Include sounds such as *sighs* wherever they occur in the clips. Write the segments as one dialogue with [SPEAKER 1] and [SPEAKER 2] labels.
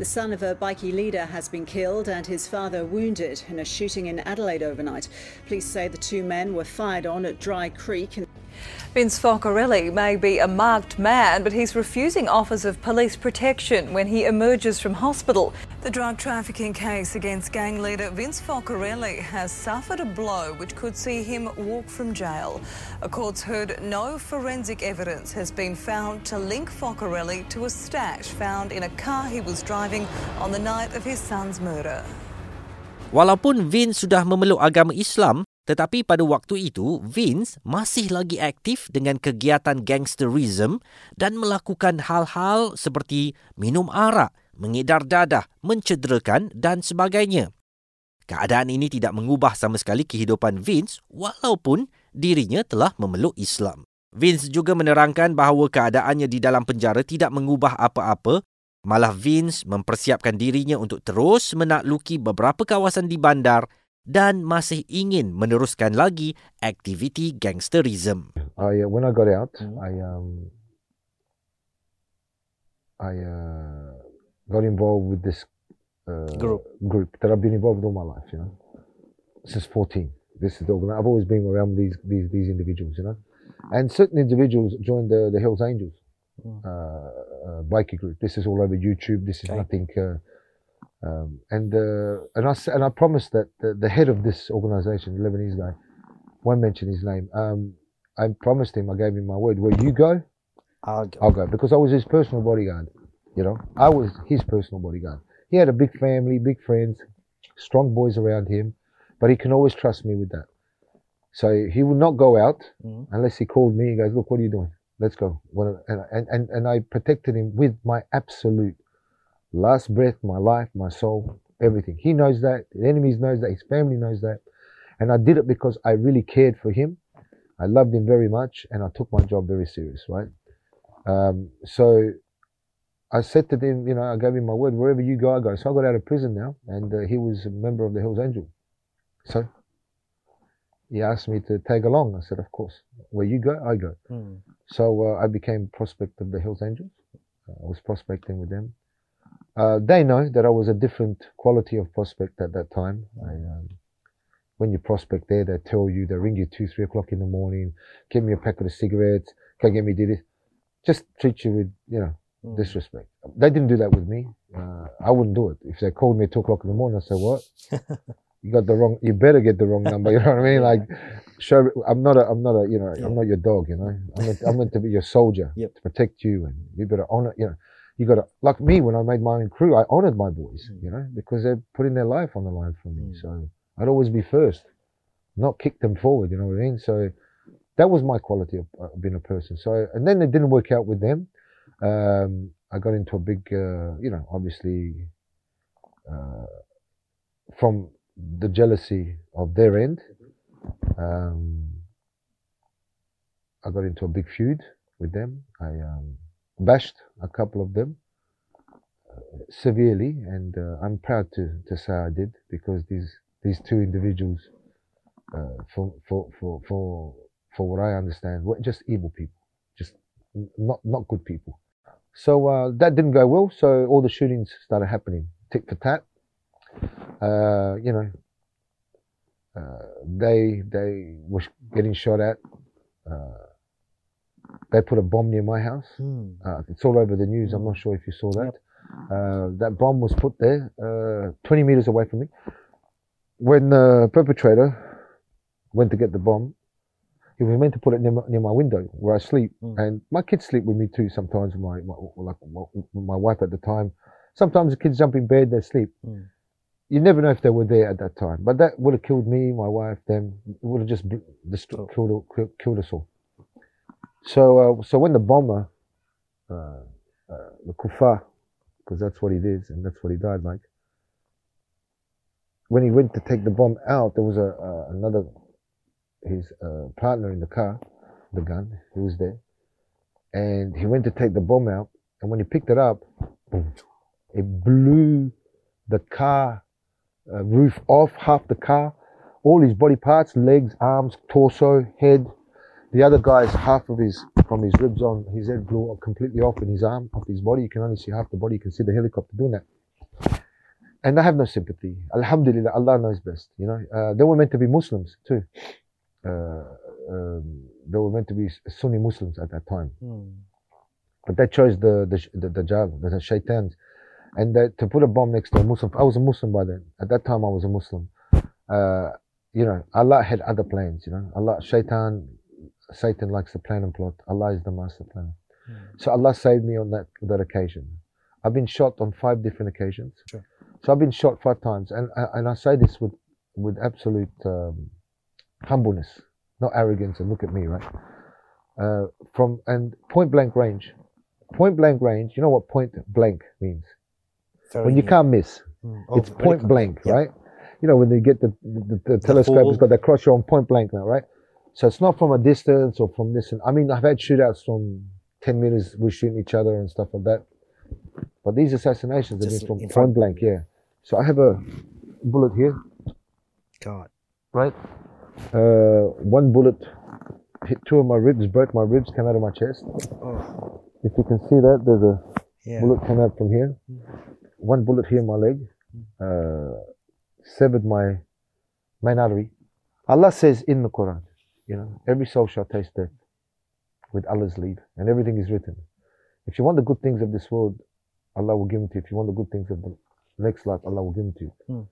[SPEAKER 1] The son of a bikie leader has been killed and his father wounded in a shooting in Adelaide overnight. Police say the two men were fired on at Dry Creek.
[SPEAKER 2] Vince Focarelli may be a marked man, but he's refusing offers of police protection when he emerges from hospital. The drug trafficking case against gang leader Vince Focarelli has suffered a blow which could see him walk from jail. A court's heard no forensic evidence has been found to link Focarelli to a stash found in a car he was driving on the night of his son's murder.
[SPEAKER 3] Walaupun Vince sudah memeluk agama Islam, tetapi pada waktu itu, Vince masih lagi aktif dengan kegiatan gangsterism dan melakukan hal-hal seperti minum arak, mengedar dadah, mencederakan dan sebagainya. Keadaan ini tidak mengubah sama sekali kehidupan Vince walaupun dirinya telah memeluk Islam. Vince juga menerangkan bahawa keadaannya di dalam penjara tidak mengubah apa-apa, malah Vince mempersiapkan dirinya untuk terus menakluki beberapa kawasan di bandar dan masih ingin meneruskan lagi aktiviti gangsterism.
[SPEAKER 4] I, uh, when I got out, mm. I um, I uh, got involved with this uh, group group that I've been involved with all my life. You know, since 14. This is the organ- I've always been around these these these individuals. You know, and certain individuals joined the the Hells Angels mm. uh, bikie group. This is all over YouTube. This is okay. nothing. Uh, um, and uh, and I and I promised that the, the, head of this organization, the Lebanese guy, won't mention his name. Um, I promised him, I gave him my word. Where you go,
[SPEAKER 3] I'll go.
[SPEAKER 4] I'll go because I was his personal bodyguard. You know, I was his personal bodyguard. He had a big family, big friends, strong boys around him, but he can always trust me with that. So he would not go out mm-hmm. unless he called me. He goes, "Look, what are you doing? Let's go." And and and I protected him with my absolute last breath, my life, my soul, everything. He knows that. The enemies knows that. His family knows that. And I did it because I really cared for him. I loved him very much, and I took my job very serious, right? Um, so I said to him, you know, I gave him my word, wherever you go, I go. So I got out of prison now, and uh, he was a member of the Hells Angel. So he asked me to tag along. I said, of course. Where you go, I go. Mm. So uh, I became prospect of the Hells Angels. I was prospecting with them. Uh, they know that I was a different quality of prospect at that time. I, um, when you prospect there, they tell you, they ring you two, three o'clock in the morning, give me a packet of cigarettes, can get me did it. Just treat you with, you know, mm. disrespect. They didn't do that with me. Uh, I wouldn't do it. If they called me at two o'clock in the morning, I say, what? *laughs* you got the wrong, you better get the wrong number. You know what I mean? Like, show, I'm not a, I'm not a, you know, yeah. I'm not your dog, you know, I'm meant, I'm meant to be your soldier
[SPEAKER 3] yep.
[SPEAKER 4] to protect you and you better honor, you know you got to like me when I made my own crew. I honored my boys, mm. you know, because they're putting their life on the line for me. Mm. So I'd always be first, not kick them forward. You know what I mean? So that was my quality of uh, being a person. So and then it didn't work out with them. Um, I got into a big, uh, you know, obviously uh, from the jealousy of their end. Um, I got into a big feud with them. I um, bashed a couple of them uh, severely, and uh, I'm proud to, to say I did because these these two individuals, uh, for, for for for for what I understand, were just evil people, just not not good people. So uh, that didn't go well. So all the shootings started happening, tick for tat. Uh, you know, uh, they they were getting shot at. They put a bomb near my house. Mm. Uh, it's all over the news. I'm not sure if you saw that. Uh, that bomb was put there, uh, 20 meters away from me. When the perpetrator went to get the bomb, he was meant to put it near my, near my window where I sleep. Mm. And my kids sleep with me too sometimes, my, my, like, my, my wife at the time. Sometimes the kids jump in bed, they sleep. Mm. You never know if they were there at that time. But that would have killed me, my wife, them. It would have just, just oh. killed, killed us all. So, uh, so when the bomber, uh, uh, the kufa, because that's what he did, and that's what he died like. When he went to take the bomb out, there was a uh, another his uh, partner in the car, the gun. He was there, and he went to take the bomb out. And when he picked it up, boom, it blew the car uh, roof off, half the car, all his body parts, legs, arms, torso, head, the other guy's half of his from his ribs on his head blew completely off and his arm, off his body. You can only see half the body. You can see the helicopter doing that. and I have no sympathy. Alhamdulillah, Allah knows best. You know, uh, they were meant to be Muslims too. Uh, um, they were meant to be Sunni Muslims at that time,
[SPEAKER 3] Hmm.
[SPEAKER 4] but they chose the the the, the Dajjal, the shaitans, and that, to put a bomb next to a Muslim. I was a Muslim by then. At that time, I was a Muslim. Uh, you know, Allah had other plans. You know, Allah, Shaitan, Satan likes to plan and plot. Allah is the master planner. So Allah saved me on that that occasion. I've been shot on five different occasions.
[SPEAKER 3] Sure.
[SPEAKER 4] So I've been shot five times, and and I say this with with absolute um, humbleness, not arrogance. And look at me, right? Uh, from and point blank range, point blank range. You know what point blank means? When you can't miss,
[SPEAKER 3] Hmm. Oh,
[SPEAKER 4] it's point blank,
[SPEAKER 3] yeah.
[SPEAKER 4] right? You know when they get the the, the telescope, it's got that cross. You're on point blank now, right? So it's not from a distance or from this. And I mean, I've had shootouts from ten meters. We're shooting each other and stuff like that. But these assassinations have been from
[SPEAKER 3] in
[SPEAKER 4] point
[SPEAKER 3] front.
[SPEAKER 4] blank, yeah. So I have a bullet here,
[SPEAKER 3] God.
[SPEAKER 4] right? Uh, one bullet hit two of my ribs, broke my ribs, came out of my chest.
[SPEAKER 3] Oh,
[SPEAKER 4] If you can see that, there's a
[SPEAKER 3] yeah.
[SPEAKER 4] bullet came out from here. One bullet here in my leg, uh, severed my main artery. Allah says in the Quran, you know, every soul shall taste death with Allah's lead, and everything is written. If you want the good things of this world, Allah will give them to you. If you want the good things of the next life, Allah will give them to you.
[SPEAKER 3] Hmm.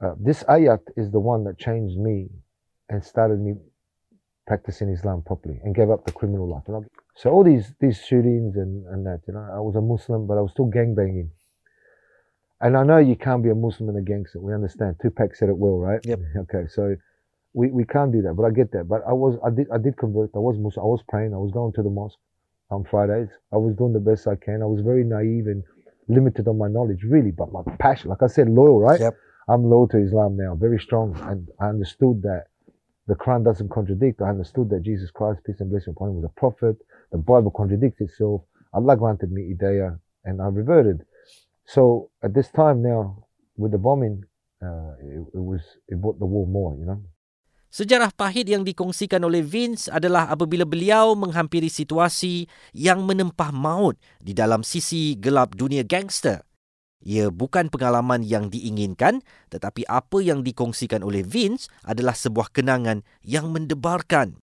[SPEAKER 4] Uh, this ayat is the one that changed me and started me practicing Islam properly and gave up the criminal life. So all these these shootings and, and that, you know, I was a Muslim, but I was still gang banging. And I know you can't be a Muslim and a gangster. We understand. Tupac said it well, right?
[SPEAKER 3] Yep. *laughs*
[SPEAKER 4] Okay, so we, we can't do that, but I get that. But I was I did I did convert. I was Muslim. I was praying. I was going to the mosque on Fridays. I was doing the best I can. I was very naive and limited on my knowledge, really. But my passion, like I said, loyal, right?
[SPEAKER 3] Yep.
[SPEAKER 4] I'm loyal to Islam now, very strong, and I understood that the Quran doesn't contradict. I understood that Jesus Christ, peace and blessing upon him, was a prophet. The Bible contradicts itself. Allah granted me hidayah, and I reverted. So at this time now, with the bombing, uh, it, it was it brought the war more, you know.
[SPEAKER 3] Sejarah pahit yang dikongsikan oleh Vince adalah apabila beliau menghampiri situasi yang menempah maut di dalam sisi gelap dunia gangster. Ia bukan pengalaman yang diinginkan, tetapi apa yang dikongsikan oleh Vince adalah sebuah kenangan yang mendebarkan.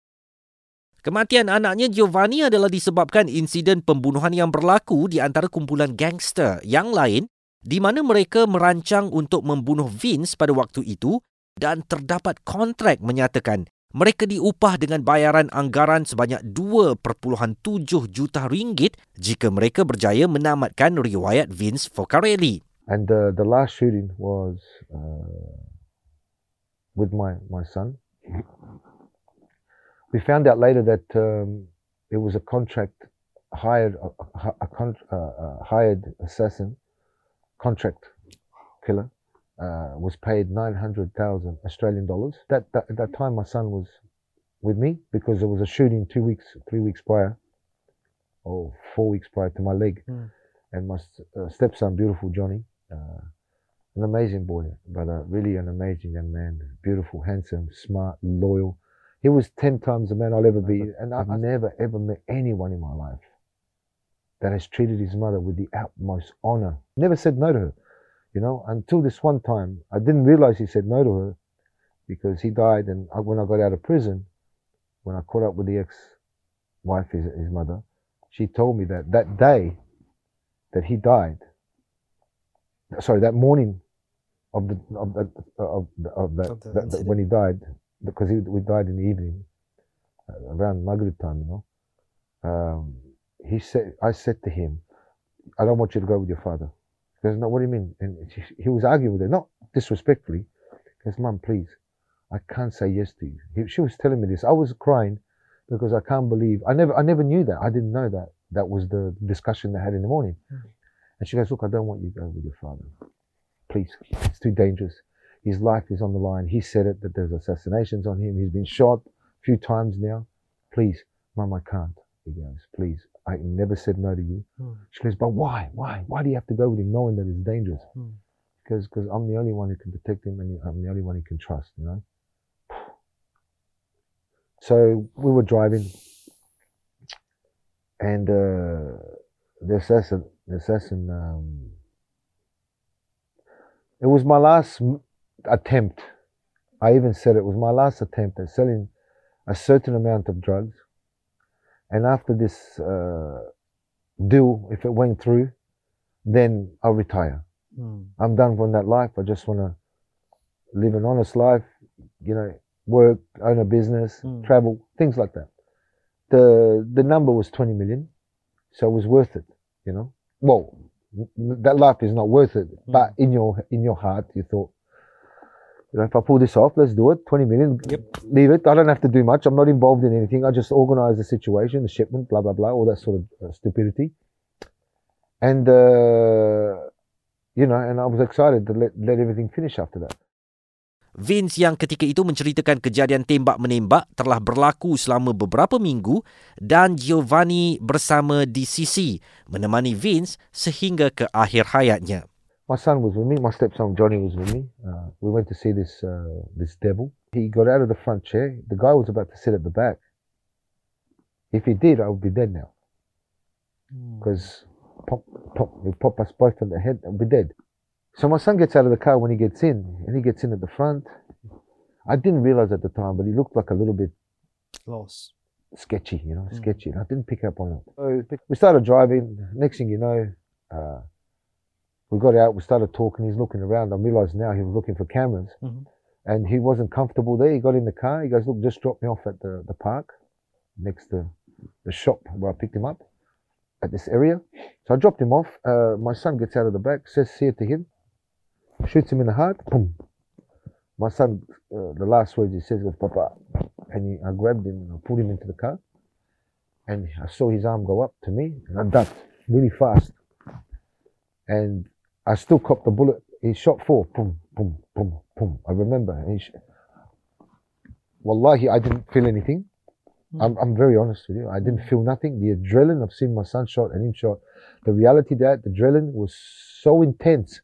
[SPEAKER 3] Kematian anaknya Giovanni adalah disebabkan insiden pembunuhan yang berlaku di antara kumpulan gangster yang lain di mana mereka merancang untuk membunuh Vince pada waktu itu dan terdapat kontrak menyatakan mereka diupah dengan bayaran anggaran sebanyak 2.7 juta ringgit jika mereka berjaya menamatkan riwayat Vince Focarelli.
[SPEAKER 4] And uh, the last shooting was uh, with my, my son. We found out later that um, it was a contract hired a, a, a uh, hired assassin, contract killer, uh, was paid nine hundred thousand Australian dollars. That, that at that time, my son was with me because there was a shooting two weeks, three weeks prior, or four weeks prior to my leg,
[SPEAKER 3] Hmm.
[SPEAKER 4] and my uh, stepson, beautiful Johnny, uh, an amazing boy, but uh, really an amazing young man, beautiful, handsome, smart, loyal. He was ten times the man I'll ever be, and I've never ever met anyone in my life that has treated his mother with the utmost honor. Never said no to her, you know. Until this one time, I didn't realize he said no to her because he died, and I, when I got out of prison, when I caught up with the ex-wife, his, his mother, she told me that that day that he died, sorry, that morning of the of the of, the, of that, that- that- when he died, because he we died in the evening, uh, around Maghrib time, you know. Um, he said, I said to him, I don't want you to go with your father. He goes, no, what do you mean? And she, he was arguing with her, not disrespectfully. He goes, Mum, please, I can't say yes to you. He, she was telling me this. I was crying because I can't believe I never I never knew that. I didn't know that. That was the discussion they had in the morning. Hmm. And she goes, Look, I don't want you to go with your father. Please. It's too dangerous. His life is on the line. He said it that there's assassinations on him. He's been shot a few times now. Please, Mum, I can't. He goes, Please. I never said no to you. She goes, But why? Why? Why do you have to go with him knowing that it's dangerous?
[SPEAKER 3] Hmm.
[SPEAKER 4] Because because I'm the only one who can protect him and I'm the only one he can trust, you know? *sighs* So we were driving, and uh, the assassin, the assassin, um, It was my last attempt. I even said it was my last attempt at selling a certain amount of drugs. And after this uh, deal, if it went through, then I'll retire. I'm done from that life. I just want to live an honest life, you know, work, own a business,
[SPEAKER 3] Mm.
[SPEAKER 4] travel, things like that. The the number was 20 million, so it was worth it, you know. Well, that life is not worth it, but in your in your heart, you thought, you know, if I pull this off, let's do it. 20 million,
[SPEAKER 3] Yep.
[SPEAKER 4] leave it. I don't have to do much. I'm not involved in anything. I just organize the situation, the shipment, blah blah blah, all that sort of uh, stupidity. And uh, you know, and I was excited to let let everything finish after that.
[SPEAKER 3] Vince yang ketika itu menceritakan kejadian tembak-menembak telah berlaku selama beberapa minggu dan Giovanni bersama di sisi menemani Vince sehingga ke akhir hayatnya.
[SPEAKER 4] My son was with me. My stepson Johnny was with me. Uh, we went to see this uh, this devil. He got out of the front chair. The guy was about to sit at the back. If he did, I would be dead now. Because pop, pop, he pop us both on the head, and we're dead. So my son gets out of the car when he gets in, and he gets in at the front. I didn't realize at the time, but he looked like a little bit
[SPEAKER 3] Lost.
[SPEAKER 4] sketchy, you know, sketchy. And I didn't pick up on it. So we started driving. Next thing you know, uh, we got out. We started talking. He's looking around. I realised now he was looking for cameras,
[SPEAKER 3] Mhm.
[SPEAKER 4] and he wasn't comfortable there. He got in the car. He goes, "Look, just drop me off at the the park next to the shop where I picked him up at this area." So I dropped him off. Uh, my son gets out of the back, says "see it" to him, shoots him in the heart. Boom. My son, uh, the last words he says was "Papa," and he, I grabbed him and I pulled him into the car and I saw his arm go up to me, and I ducked really fast. And I still copped the bullet. He shot four. Boom, boom, boom, boom. I remember. He sh- Wallahi, I didn't feel anything. I'm, I'm very honest with you. I didn't feel nothing. The adrenaline of seeing my son shot and him shot, the reality that the adrenaline was so intense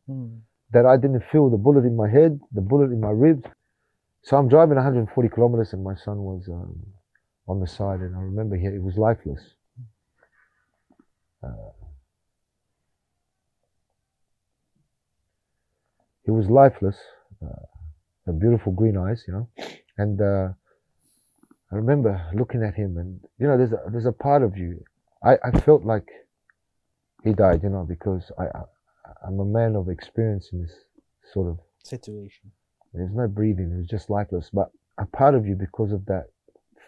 [SPEAKER 4] that I didn't feel the bullet in my head, the bullet in my ribs. So I'm driving 140 kilometers, and my son was um, on the side, and I remember he, he was lifeless. Uh, he was lifeless, uh, the beautiful green eyes, you know, and uh, I remember looking at him, and you know, there's a there's a part of you, I, I felt like he died, you know, because I, I I'm a man of experience in this sort of
[SPEAKER 3] Situation.
[SPEAKER 4] there's no breathing. It was just lifeless. But a part of you, because of that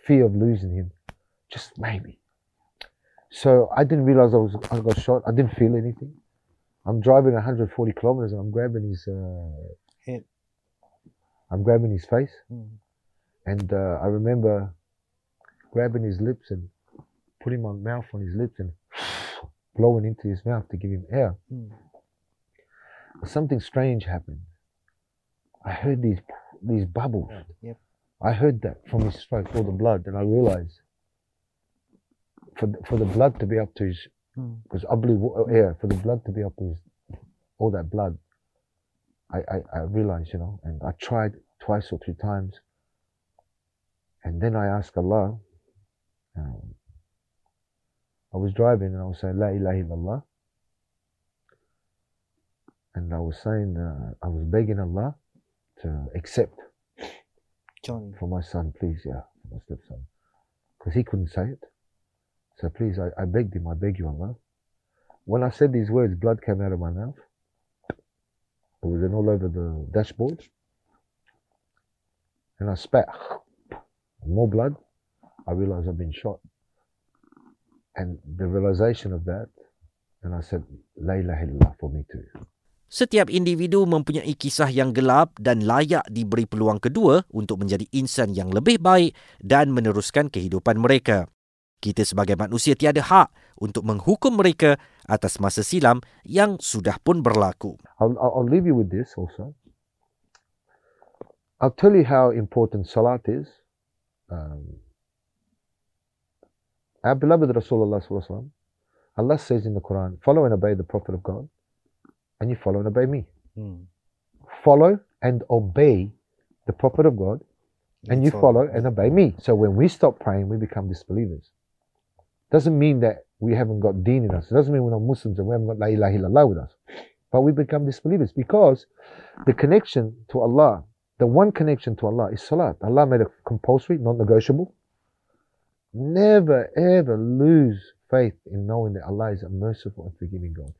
[SPEAKER 4] fear of losing him, just maybe. So I didn't realize I was I got shot. I didn't feel anything. I'm driving 140 kilometers and I'm grabbing his uh,
[SPEAKER 3] Head.
[SPEAKER 4] I'm grabbing his face, and uh, I remember grabbing his lips and putting my mouth on his lips and *sighs* blowing into his mouth to give him air. Something strange happened. I heard these these bubbles.
[SPEAKER 3] Yep.
[SPEAKER 4] I heard that from his throat, all the blood, and I realized for the, for the blood to be up to his, because I blew wa- air, for the blood to be up is all that blood, I, I, I realized, you know, and I tried twice or three times, and then I asked Allah. Um, I was driving and I was saying La ilaha illallah, and I was saying uh, I was begging Allah to accept
[SPEAKER 3] Johnny.
[SPEAKER 4] for my son, please, yeah, for my stepson. Because he couldn't say it. So please, I, I begged him, I beg you, Allah. When I said these words, blood came out of my mouth. It was then all over the dashboard. And I spat more blood. I realized I've been shot. And the realization of that, and I said, La ilaha illallah for me too.
[SPEAKER 3] Setiap individu mempunyai kisah yang gelap dan layak diberi peluang kedua untuk menjadi insan yang lebih baik dan meneruskan kehidupan mereka. Kita sebagai manusia tiada hak untuk menghukum mereka atas masa silam yang sudah pun berlaku.
[SPEAKER 4] I'll, I'll leave you with this also. I'll tell you how important salat is. Um, our beloved Rasulullah sallallahu alaihi wasallam, Allah says in the Quran, follow and obey the Prophet of God, and you follow and obey me. Follow and obey the Prophet of God, and you follow and obey me. So when we stop praying, we become disbelievers. Doesn't mean that we haven't got deen in us. It doesn't mean we're not Muslims and we haven't got la ilaha illallah with us. but we become disbelievers because the connection to Allah, the one connection to Allah is salat. Allah made it compulsory, non-negotiable. Never ever lose faith in knowing that Allah is a merciful and forgiving God.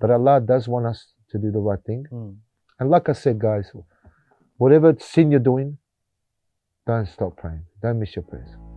[SPEAKER 4] But Allah does want us to do the right thing.
[SPEAKER 3] Hmm.
[SPEAKER 4] And like I said, guys, whatever sin you're doing, don't stop praying. Don't miss your prayers.